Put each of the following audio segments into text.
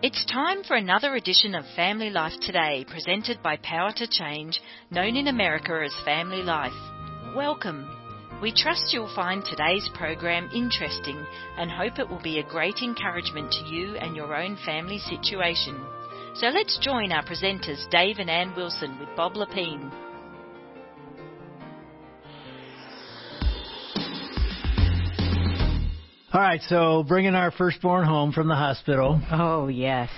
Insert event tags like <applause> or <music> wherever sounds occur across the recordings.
It's time for another edition of Family Life Today, presented by Power to Change, known in America as Family Life. Welcome. We trust you'll find today's program interesting and hope it will be a great encouragement to you and your own family situation. So let's join our presenters Dave and Ann Wilson with Bob Lepine. All right, so bringing our firstborn home from the hospital. Oh, yes.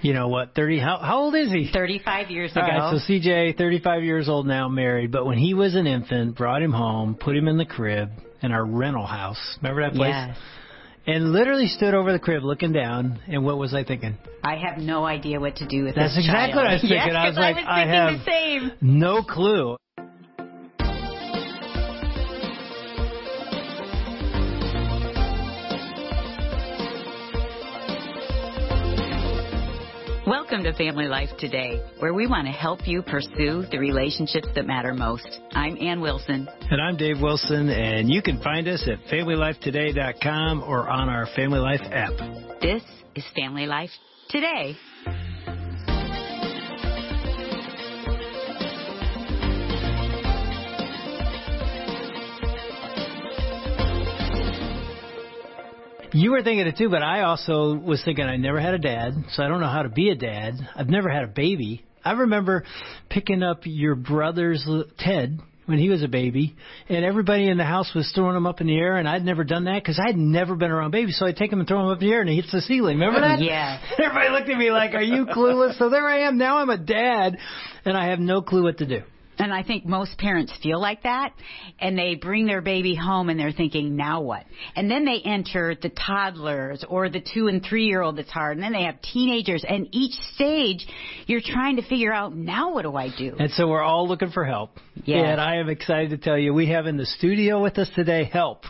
You know what? Thirty. How how old is he? 35 years ago. All right, so CJ, 35 years old now, married. But when he was an infant, brought him home, put him in the crib in our rental house. Remember that place? Yes. And literally stood over the crib looking down. And what was I thinking? I have no idea what to do with that. That's exactly child. what I was thinking. Yes, I was like, I was I have- the same. No clue. Welcome to Family Life Today, where we want to help you pursue the relationships that matter most. I'm Ann Wilson. And I'm Dave Wilson, and you can find us at FamilyLifeToday.com or on our Family Life app. This is Family Life Today. You were thinking it too, but I also was thinking I never had a dad, so I don't know how to be a dad. I've never had a baby. I remember picking up your brother's Ted when he was a baby, and everybody in the house was throwing him up in the air, and I'd never done that because I'd never been around babies, so I'd take him and throw him up in the air, and he hits the ceiling. Remember that? Yeah. <laughs> Everybody looked at me like, "Are you clueless?" So there I am. Now I'm a dad, and I have no clue what to do. And I think most parents feel like that, and they bring their baby home and they're thinking, now what? And then they enter the toddlers or the two and three year old that's hard, and then they have teenagers, and each stage you're trying to figure out, now what do I do? And so we're all looking for help. Yes. And I am excited to tell you we have in the studio with us today help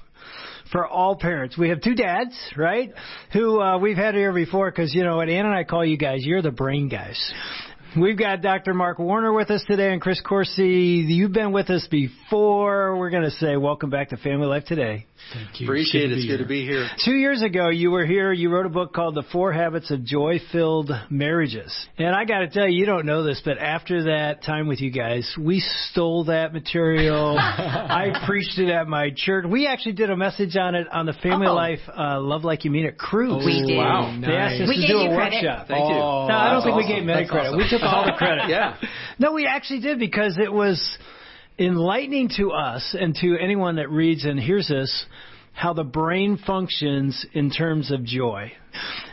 for all parents. We have two dads, right? Who uh, we've had here before because, you know what, Ann and I call you guys, you're the brain guys. We've got Dr. Mark Warner with us today and Chris Coursey. You've been with us before. We're going to say welcome back to Family Life today. Thank you. Appreciate it. It's good to be here. Two years ago, you were here. You wrote a book called The Four Habits of Joy-Filled Marriages. And I got to tell you, you don't know this, but after that time with you guys, we stole that material. <laughs> I preached it at my church. We actually did a message on it on the Family Oh. Life uh, Love Like You Mean It cruise. We did. Wow. They asked us We to do you a credit. workshop. Thank you. no, I don't That's think we gave Mary credit. awesome. We took all the credit. <laughs> Yeah. No, we actually did because it was enlightening to us and to anyone that reads and hears this how the brain functions in terms of joy.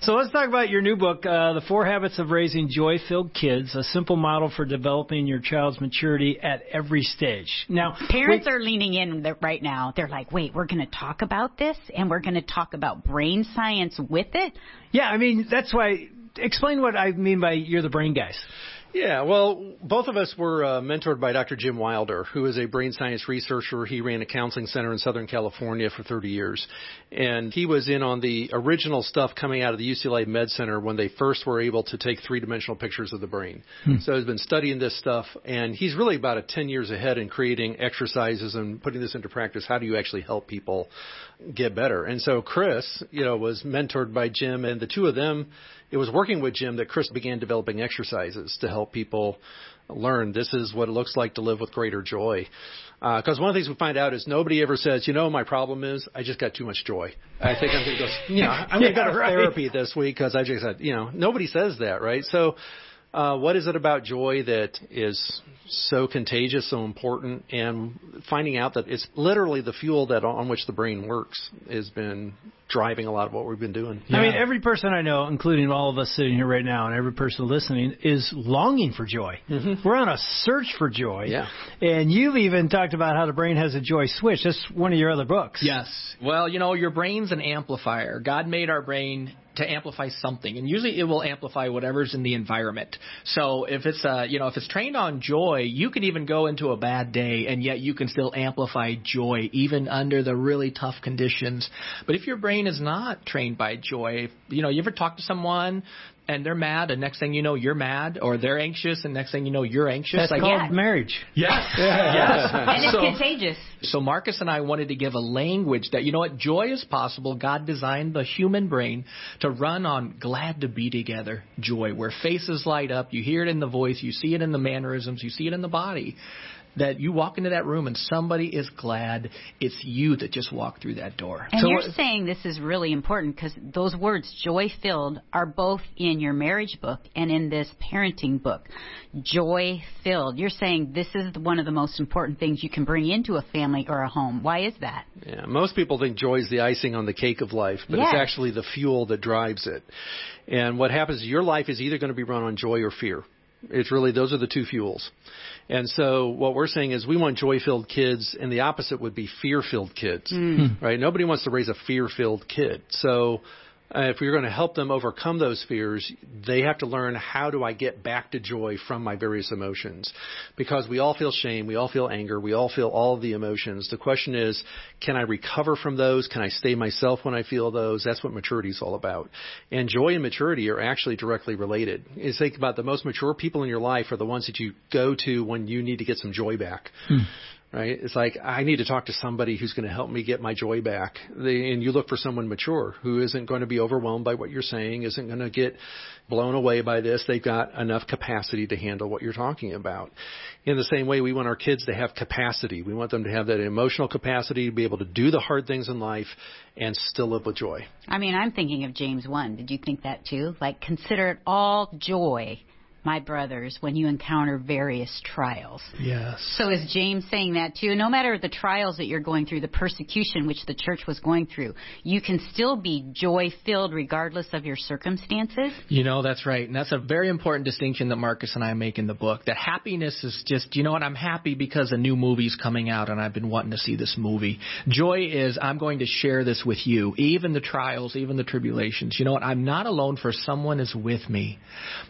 So let's talk about your new book, uh, The Four Habits of Raising Joy Filled Kids, a simple model for developing your child's maturity at every stage. Now, Parents wait- are leaning in right now. They're like, wait, we're going to talk about this and we're going to talk about brain science with it. yeah, I mean, that's why, explain what I mean by you're the brain guys. Yeah, well, both of us were uh, mentored by Dr. Jim Wilder, who is a brain science researcher. He ran a counseling center in Southern California for 30 years. And he was in on the original stuff coming out of the UCLA Med Center when they first were able to take three dimensional pictures of the brain. So he's been studying this stuff, and he's really about a 10 years ahead in creating exercises and putting this into practice. How do you actually help people get better? And so Chris, you know, was mentored by Jim, and the two of them, it was working with Jim that Chris began developing exercises to help people learn this is what it looks like to live with greater joy. Uh, because one of the things we find out is nobody ever says, you know, my problem is I just got too much joy. I think I'm going to go, you know, I'm going to Yeah, go to <laughs> therapy this week because I just had, you know, nobody says that, right? So, uh, what is it about joy that is so contagious, so important, and finding out that it's literally the fuel that on which the brain works has been driving a lot of what we've been doing. I mean, every person I know, including all of us sitting here right now, and every person listening, is longing for joy. We're on a search for joy. Yeah. And you've even talked about how the brain has a joy switch. That's one of your other books. Yes. Well, you know, your brain's an amplifier. God made our brain to amplify something, and usually it will amplify whatever's in the environment. So if it's uh, you know, if it's trained on joy, you can even go into a bad day, and yet you can still amplify joy even under the really tough conditions. But if your brain is not trained by joy, you know, you ever talk to someone and they're mad, and next thing you know, you're mad, or they're anxious, and next thing you know, you're anxious. That's like, called Yeah. marriage. yes, <laughs> yes. <laughs> And it's So- contagious. so Marcus and I wanted to give a language that you know what joy is possible. God designed the human brain to run on glad to be together joy, where faces light up. You hear it in the voice, you see it in the mannerisms, you see it in the body. That you walk into that room and somebody is glad it's you that just walked through that door. And So you're saying this is really important because those words, joy filled, are both in your marriage book and in this parenting book. Joy filled. You're saying this is one of the most important things you can bring into a family or a home. Why is that? Yeah, most people think joy is the icing on the cake of life, but it's actually the fuel that drives it. And what happens is your life is either going to be run on joy or fear. It's really those are the two fuels. And so what we're saying is we want joy-filled kids, and the opposite would be fear-filled kids, hmm. right? Nobody wants to raise a fear-filled kid. So uh, if we're going to help them overcome those fears, they have to learn how do I get back to joy from my various emotions, because we all feel shame, we all feel anger, we all feel all of the emotions. The question is, can I recover from those? Can I stay myself when I feel those? That's what maturity is all about. And joy and maturity are actually directly related. You think about the most mature people in your life are the ones that you go to when you need to get some joy back. Right? It's like I need to talk to somebody who's going to help me get my joy back. They, and you look for someone mature who isn't going to be overwhelmed by what you're saying, isn't going to get blown away by this. They've got enough capacity to handle what you're talking about. In the same way, we want our kids to have capacity. We want them to have that emotional capacity to be able to do the hard things in life and still live with joy. I mean, I'm thinking of James 1. Did you think that too? Like, consider it all joy, my brothers, when you encounter various trials. Yes. So is James saying that too? No matter the trials that you're going through, the persecution which the church was going through, you can still be joy filled regardless of your circumstances? You know, that's right. And that's a very important distinction that Marcus and I make in the book. That happiness is just, you know what, I'm happy because a new movie's coming out and I've been wanting to see this movie. Joy is, I'm going to share this with you, even the trials, even the tribulations. You know what, I'm not alone for someone is with me.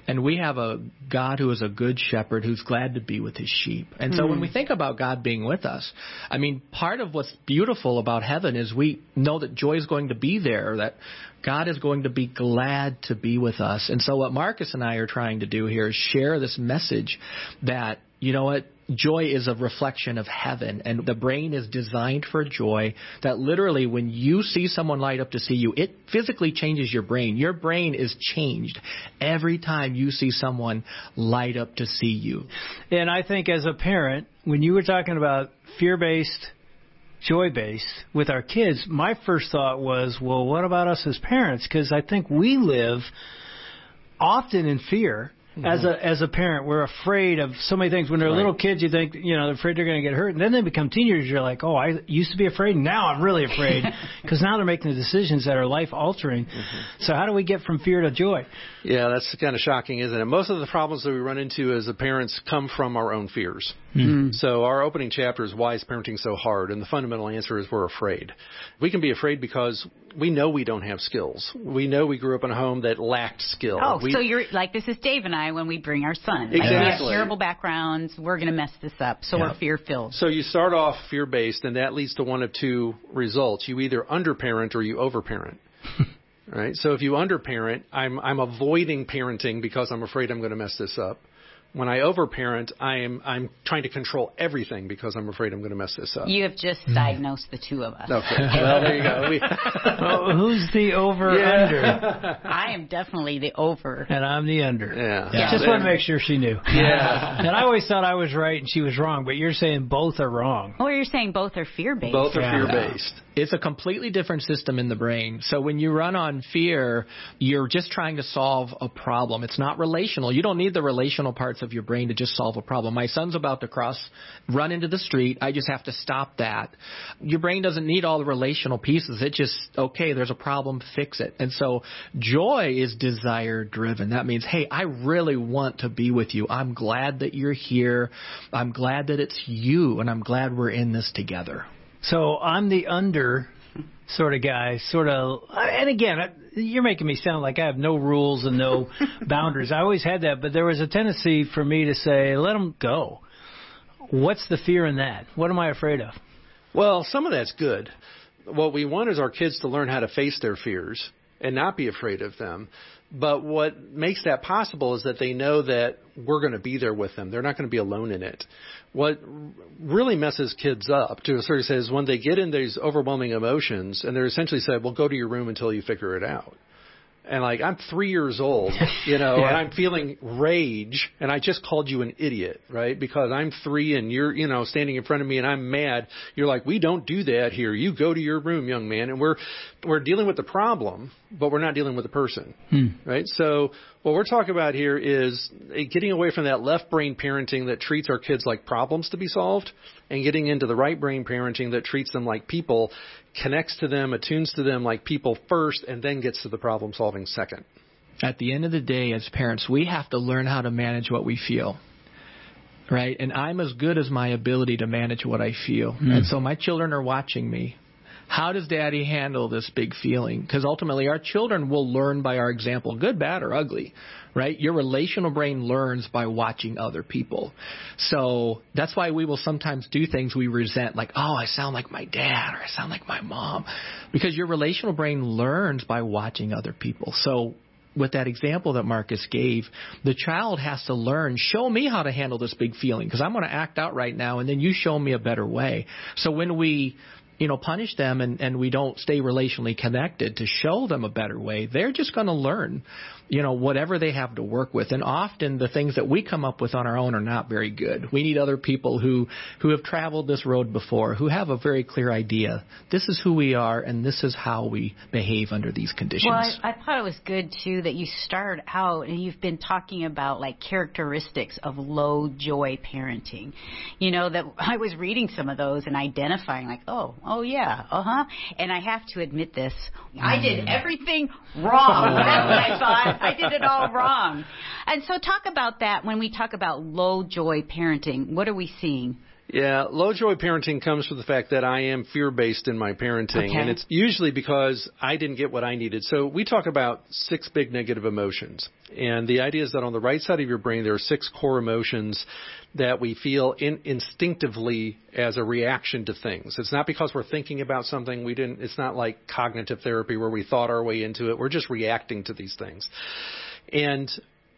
And we have a God who is a good shepherd who's glad to be with his sheep. And so when we mm-hmm. think about God being with us, I mean, part of what's beautiful about heaven is we know that joy is going to be there, that God is going to be glad to be with us. And so what Marcus and I are trying to do here is share this message that, you know what, joy is a reflection of heaven and the brain is designed for joy that literally when you see someone light up to see you, it physically changes your brain. Your brain is changed every time you see someone light up to see you. And I think as a parent, when you were talking about fear based, joy based with our kids, my first thought was, well, what about us as parents? Because I think we live often in fear. Mm-hmm. As a as a parent, we're afraid of so many things. When they're Right. little kids, you think you know they're afraid they're going to get hurt, and then they become teenagers. You're like, oh, I used to be afraid, now I'm really afraid <laughs> because now they're making the decisions that are life altering. Mm-hmm. So how do we get from fear to joy? Yeah, that's kind of shocking, isn't it? Most of the problems that we run into as parents come from our own fears. Hmm. Hmm. So our opening chapter is why is parenting so hard? And the fundamental answer is we're afraid. We can be afraid because we know we don't have skills. We know we grew up in a home that lacked skill. Oh, we, so you're like this is Dave and I when we bring our son. Like, we have Exactly. terrible backgrounds. We're going to mess this up, so we're fear filled. So you start off fear based, and that leads to one of two results. You either underparent or you overparent. <laughs> right? So if you underparent, I'm I'm avoiding parenting because I'm afraid I'm going to mess this up. When I overparent, I'm I'm trying to control everything because I'm afraid I'm going to mess this up. You have just hmm. diagnosed the two of us. Okay. <laughs> Well, there you go. We, <laughs> <laughs> Oh, who's the over under? I am definitely the over. And I'm the under. yeah. Yeah. Just want to make sure she knew. Yeah. And I always thought I was right and she was wrong, but you're saying both are wrong. Well, you're saying both are fear based. Both are Yeah. fear based. It's a completely different system in the brain. So when you run on fear, you're just trying to solve a problem. It's not relational. You don't need the relational parts of your brain to just solve a problem. My son's about to cross, run into the street. I just have to stop that. Your brain doesn't need all the relational pieces. It just, okay, there's a problem, fix it. And so joy is desire driven. That means, hey, I really want to be with you. I'm glad that you're here. I'm glad that it's you and I'm glad we're in this together. So I'm the under sort of guy, sort of. And again, you're making me sound like I have no rules and no <laughs> boundaries. I always had that, but there was a tendency for me to say, let them go. What's the fear in that? What am I afraid of? Well, some of that's good. What we want is our kids to learn how to face their fears and not be afraid of them. But what makes that possible is that they know that we're going to be there with them. They're not going to be alone in it. What really messes kids up to a certain extent is when they get in these overwhelming emotions and they're essentially said, well, go to your room until you figure it out and like I'm three years old, <laughs> you know, yeah. and I'm feeling rage, and I just called you an idiot, right? Because I'm three and you're, you know, standing in front of me and I'm mad. You're like, we don't do that here. You go to your room, young man, and we're we're dealing with the problem, but we're not dealing with the person, hmm. right? So what we're talking about here is getting away from that left brain parenting that treats our kids like problems to be solved and getting into the right brain parenting that treats them like people, connects to them, attunes to them like people first, and then gets to the problem solving second. At the end of the day, as parents, we have to learn how to manage what we feel right? And I'm as good as my ability to manage what I feel. Mm. And so my children are watching me. How does daddy handle this big feeling? Because ultimately, our children will learn by our example, good, bad, or ugly, right? Your relational brain learns by watching other people. So that's why we will sometimes do things we resent, like, oh, I sound like my dad or I sound like my mom. Because your relational brain learns by watching other people. So with that example that Marcus gave, the child has to learn, show me how to handle this big feeling because I'm going to act out right now and then you show me a better way. So when we you know, punish them and, and we don't stay relationally connected to show them a better way, they're just going to learn you know, whatever they have to work with. And often the things that we come up with on our own are not very good. We need other people who, who have traveled this road before, who have a very clear idea. This is who we are and this is how we behave under these conditions. Well, I, I thought it was good too that you start out and you've been talking about like characteristics of low joy parenting. You know, that <laughs> I was reading some of those and identifying like, oh, oh yeah, uh huh. And I have to admit this. I did everything wrong. <laughs> That's what I thought. I did it all wrong. And so talk about that when we talk about low joy parenting. What are we seeing? Yeah, low joy parenting comes from the fact that I am fear based in my parenting, okay. and it's usually because I didn't get what I needed. So we talk about six big negative emotions, and the idea is that on the right side of your brain there are six core emotions that we feel in, instinctively as a reaction to things. It's not because we're thinking about something. We didn't. It's not like cognitive therapy where we thought our way into it. We're just reacting to these things, and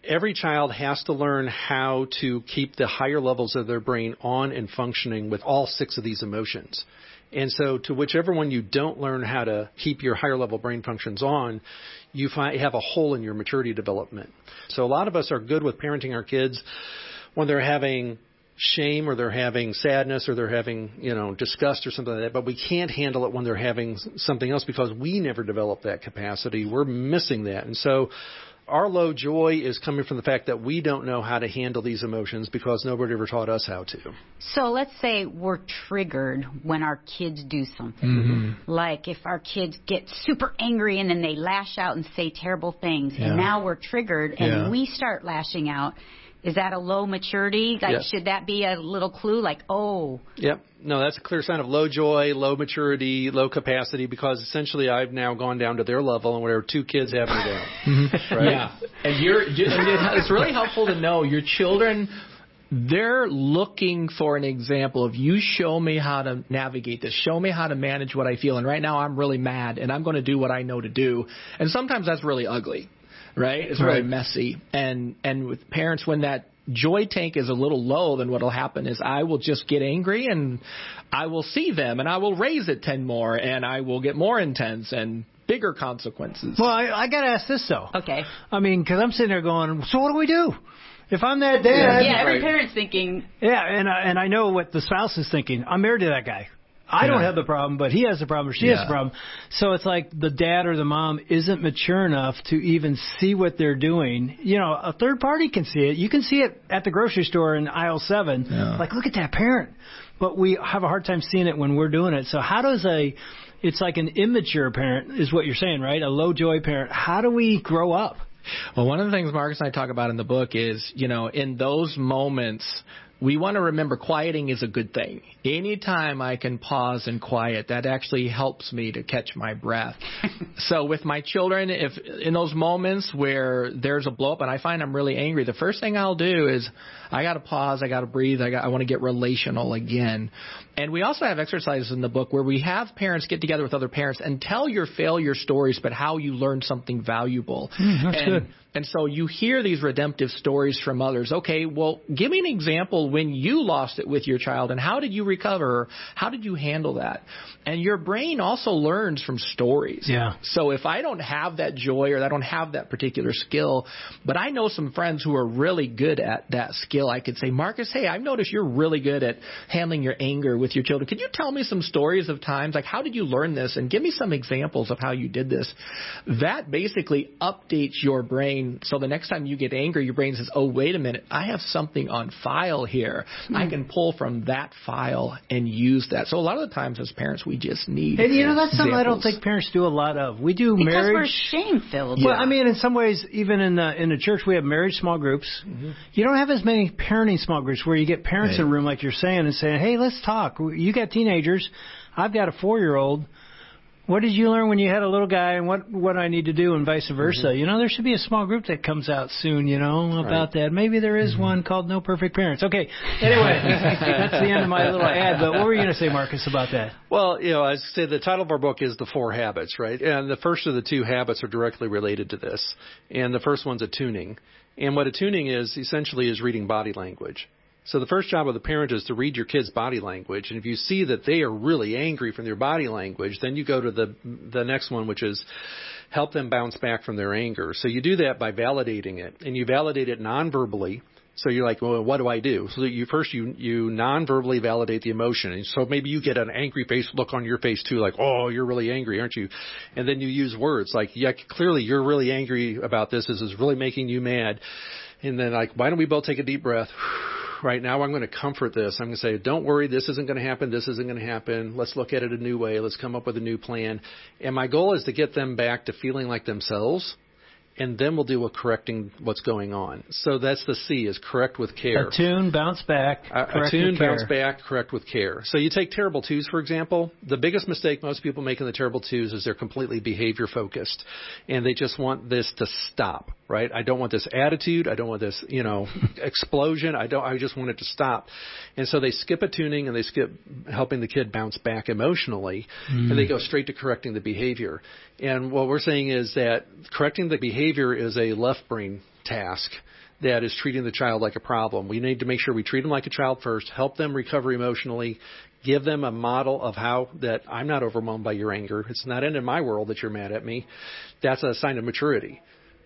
every child has to learn how to keep the higher levels of their brain on and functioning with all six of these emotions. And so, to whichever one you don't learn how to keep your higher level brain functions on, you find, have a hole in your maturity development. So, a lot of us are good with parenting our kids when they're having shame or they're having sadness or they're having, you know, disgust or something like that, but we can't handle it when they're having something else because we never developed that capacity. We're missing that. And so our low joy is coming from the fact that we don't know how to handle these emotions because nobody ever taught us how to. So let's say we're triggered when our kids do something. Mm-hmm. Like if our kids get super angry and then they lash out and say terrible things, yeah. and now we're triggered and yeah. we start lashing out is that a low maturity? Like, should that be a little clue? Like, oh. Yep. No, that's a clear sign of low joy, low maturity, low capacity, because essentially I've now gone down to their level, and we're two kids have a day. <laughs> Mm-hmm. right? Yeah. And you're, it's really helpful to know your children they're looking for an example of you show me how to navigate this, show me how to manage what I feel. And right now I'm really mad and I'm going to do what I know to do. And sometimes that's really ugly right? It's really right. messy. And and with parents, when that joy tank is a little low, then what'll happen is I will just get angry and I will see them and I will raise it ten more and I will get more intense and bigger consequences. Well, I, I got to ask this though. Okay. I mean, because I'm sitting there going, so what do we do? If I'm that dad, yeah, every right. parent's thinking. Yeah, and I, and I know what the spouse is thinking. I'm married to that guy. I yeah. don't have the problem, but he has the problem or she yeah. has the problem. So it's like the dad or the mom isn't mature enough to even see what they're doing. You know, a third party can see it. You can see it at the grocery store in aisle seven. Yeah. Like, look at that parent. But we have a hard time seeing it when we're doing it. So how does a it's like an immature parent is what you're saying, right? A low joy parent. How do we grow up? Well, one of the things Marcus and I talk about in the book is, you know, in those moments we want to remember quieting is a good thing. Anytime I can pause and quiet, that actually helps me to catch my breath. <laughs> so with my children, if in those moments where there's a blow up and I find I'm really angry, the first thing I'll do is I got to pause, I got to breathe, I got I want to get relational again. And we also have exercises in the book where we have parents get together with other parents and tell your failure stories, but how you learned something valuable. Mm, that's and, good. And so you hear these redemptive stories from others. Okay, well, give me an example when you lost it with your child and how did you recover? How did you handle that? And your brain also learns from stories. Yeah. So if I don't have that joy or I don't have that particular skill, but I know some friends who are really good at that skill, I could say, Marcus, hey, I've noticed you're really good at handling your anger with your children. Could you tell me some stories of times? Like, how did you learn this? And give me some examples of how you did this. That basically updates your brain so the next time you get angry, your brain says, oh, wait a minute, I have something on file here. I Hmm. can pull from that file and use that. So a lot of the times as parents, we just need And you know that's something I don't think parents do a lot of. We do Because we're marriage. shame filled. Well, I mean, in some ways, even in the in the church, we have marriage small groups. You don't have as many parenting small groups where you get parents in a room, like you're saying, and saying, "Hey, let's talk." You got teenagers. I've got a four year old. What did you learn when you had a little guy, and what what I need to do, and vice mm-hmm. versa? You know, there should be a small group that comes out soon. You know about that. Maybe there is mm-hmm. one called No Perfect Parents. Okay. Anyway, <laughs> that's the end of my little ad. But what were you going to say, Marcus, about that? Well, you know, I say the title of our book is The Four Habits, right? And the first of the two habits are directly related to this. And the first one's attuning. And what attuning is essentially is reading body language. So the first job of the parent is to read your kid's body language, and if you see that they are really angry from their body language, then you go to the the next one, which is help them bounce back from their anger. So you do that by validating it, and you validate it non-verbally. So you're like, well, what do I do? So you first you you non-verbally validate the emotion, and so maybe you get an angry face look on your face too, like, oh, you're really angry, aren't you? And then you use words like, yeah, clearly you're really angry about this. This is really making you mad. And then like, why don't we both take a deep breath? Right now, I'm going to comfort this. I'm going to say, don't worry, this isn't going to happen. This isn't going to happen. Let's look at it a new way. Let's come up with a new plan. And my goal is to get them back to feeling like themselves and then we'll deal with correcting what's going on. So that's the C is correct with care. Attune, bounce back, correct attune, with care. bounce back, correct with care. So you take terrible twos, for example. The biggest mistake most people make in the terrible twos is they're completely behavior focused, and they just want this to stop. Right? I don't want this attitude. I don't want this, you know, <laughs> explosion. I don't. I just want it to stop. And so they skip attuning and they skip helping the kid bounce back emotionally, and they hmm. go straight to correcting the behavior. And what we're saying is that correcting the behavior is a left brain task that is treating the child like a problem. We need to make sure we treat them like a child first, help them recover emotionally, give them a model of how that I'm not overwhelmed by your anger. It's not in my world that you're mad at me. That's a sign of maturity.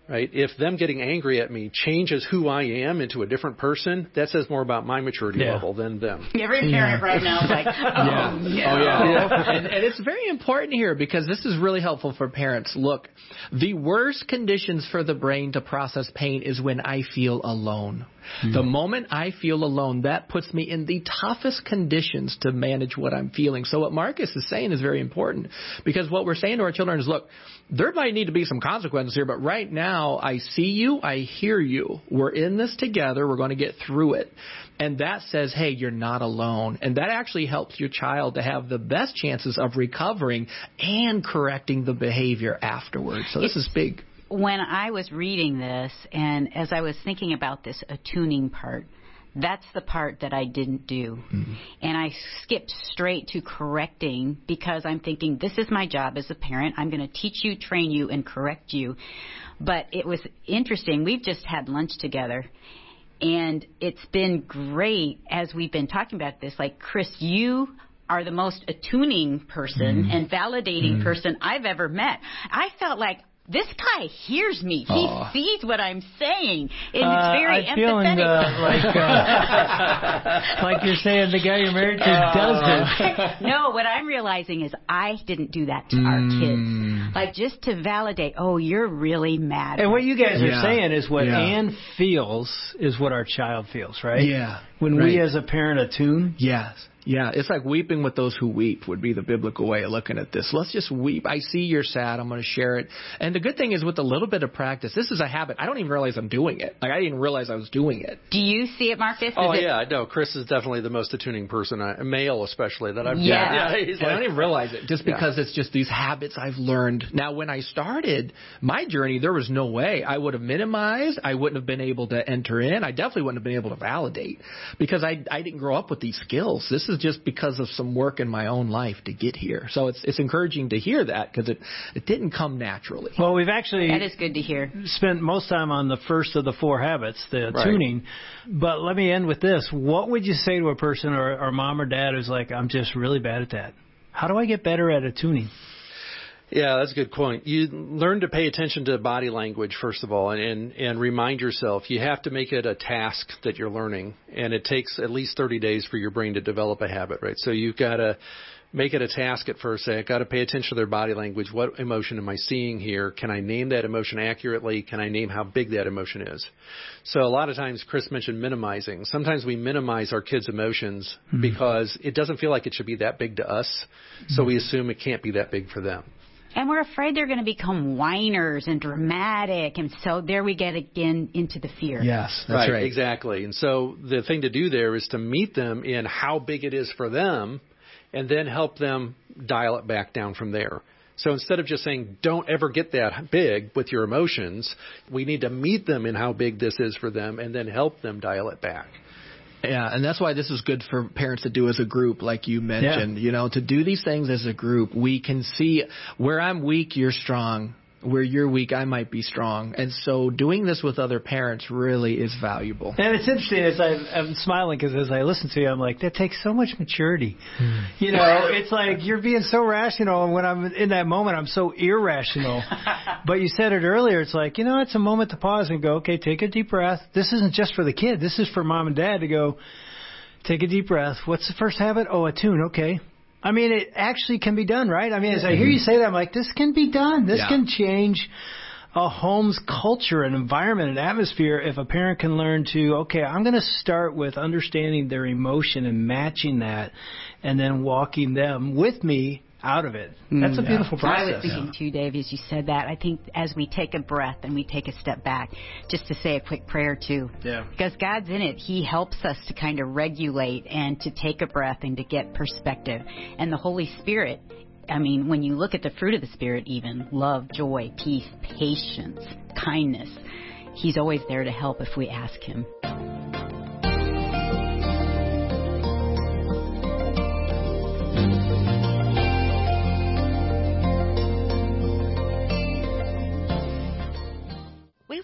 Right? If them getting angry at me changes who I am into a different person, that says more about my maturity Yeah. level than them. <laughs> Every parent right now is like, <laughs> oh, Yeah. no. Oh yeah. and, and it's very important here because this is really helpful for parents. Look, the worst conditions for the brain to process pain is when I feel alone. Hmm. The moment I feel alone, that puts me in the toughest conditions to manage what I'm feeling. So what Marcus is saying is very important because what we're saying to our children is, look, there might need to be some consequences here, but right now I see you, I hear you. We're in this together. We're going to get through it. And that says, hey, you're not alone. And that actually helps your child to have the best chances of recovering and correcting the behavior afterwards. So this is big. when I was reading this and as I was thinking about this attuning part, that's the part that I didn't do. Mm-hmm. And I skipped straight to correcting because I'm thinking, this is my job as a parent. I'm going to teach you, train you, and correct you. But it was interesting. We've just had lunch together. And it's been great as we've been talking about this. Like, Chris, you are the most attuning person mm-hmm. and validating mm-hmm. person I've ever met. I felt like this guy hears me. He Aw. sees what I'm saying. And Uh, it's very I'm feeling empathetic. uh, like uh, <laughs> like you're saying the guy you're married to does this. <laughs> no, what I'm realizing is I didn't do that to our Mm. kids. Like just to validate, oh, you're really mad. And what you guys are saying is what Yeah. Ann feels is what our child feels, right? Yeah. When we as a parent attune, Yes. Yeah, it's like weeping with those who weep would be the biblical way of looking at this. Let's just weep. I see you're sad. I'm going to share it. And the good thing is with a little bit of practice, this is a habit. I don't even realize I'm doing it. Like I didn't realize I was doing it. Do you see it, Marcus? Is Oh it- yeah, no. Chris is definitely the most attuning person, I, male especially that I've. Yeah. <laughs> yeah he's And I don't even realize it just Yeah. because it's just these habits I've learned. Now, when I started my journey, there was no way I would have minimized. I wouldn't have been able to enter in. I definitely wouldn't have been able to validate because I I didn't grow up with these skills. This is just because of some work in my own life to get here. So it's it's encouraging to hear that because it it didn't come naturally. Well, we've actually That is good to hear. spent most time on the first of the four habits, the Right. tuning. But let me end with this. What would you say to a person or, or mom or dad who's like, I'm just really bad at that? How do I get better at attuning? Yeah, that's a good point. You learn to pay attention to body language first of all, and, and and remind yourself you have to make it a task that you're learning, and it takes at least 30 days for your brain to develop a habit, right? So you've got to make it a task at first. Say, I've got to pay attention to their body language. What emotion am I seeing here? Can I name that emotion accurately? Can I name how big that emotion is? So a lot of times, Chris mentioned minimizing. Sometimes we minimize our kids' emotions mm-hmm. because it doesn't feel like it should be that big to us, so we mm-hmm. assume it can't be that big for them. And we're afraid they're going to become whiners and dramatic. And so there we get again into the fear. Yes, that's right. Exactly. And so the thing to do there is to meet them in how big it is for them and then help them dial it back down from there. So instead of just saying, don't ever get that big with your emotions, we need to meet them in how big this is for them and then help them dial it back. Yeah, and that's why this is good for parents to do as a group, like you mentioned. You know, to do these things as a group, we can see where I'm weak, you're strong. Where you're weak, I might be strong. And so doing this with other parents really is valuable. And it's interesting as I, I'm smiling because as I listen to you, I'm like, that takes so much maturity. Hmm. You know, it's like you're being so rational, and when I'm in that moment, I'm so irrational. <laughs> but you said it earlier. It's like, you know, it's a moment to pause and go, okay, take a deep breath. This isn't just for the kid. This is for mom and dad to go, take a deep breath. What's the first habit? Oh, attune. Okay. I mean, it actually can be done, right? I mean, as I hear you mm-hmm. say that, I'm like, this can be done. This Yeah. can change a home's culture and environment and atmosphere if a parent can learn to okay i'm going to start with understanding their emotion and matching that and then walking them with me out of it mm. that's a beautiful process. I was thinking too, Dave, as you said that. I think as we take a breath and we take a step back, just to say a quick prayer too. Yeah. Because God's in it. He helps us to kind of regulate and to take a breath and to get perspective. And the Holy Spirit, I mean, when you look at the fruit of the Spirit, even love, joy, peace, patience, kindness, He's always there to help if we ask Him.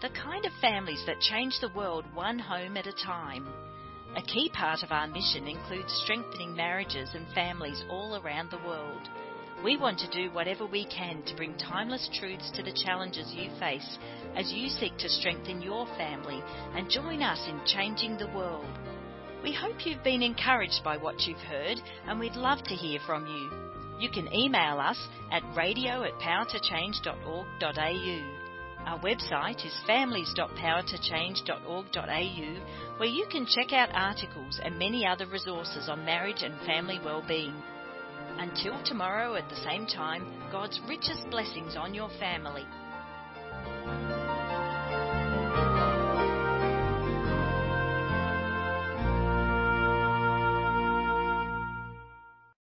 the kind of families that change the world one home at a time. A key part of our mission includes strengthening marriages and families all around the world. We want to do whatever we can to bring timeless truths to the challenges you face as you seek to strengthen your family and join us in changing the world. We hope you've been encouraged by what you've heard and we'd love to hear from you. You can email us at radio at powertochange.org.au. Our website is families.powertochange.org.au where you can check out articles and many other resources on marriage and family well-being. Until tomorrow at the same time, God's richest blessings on your family.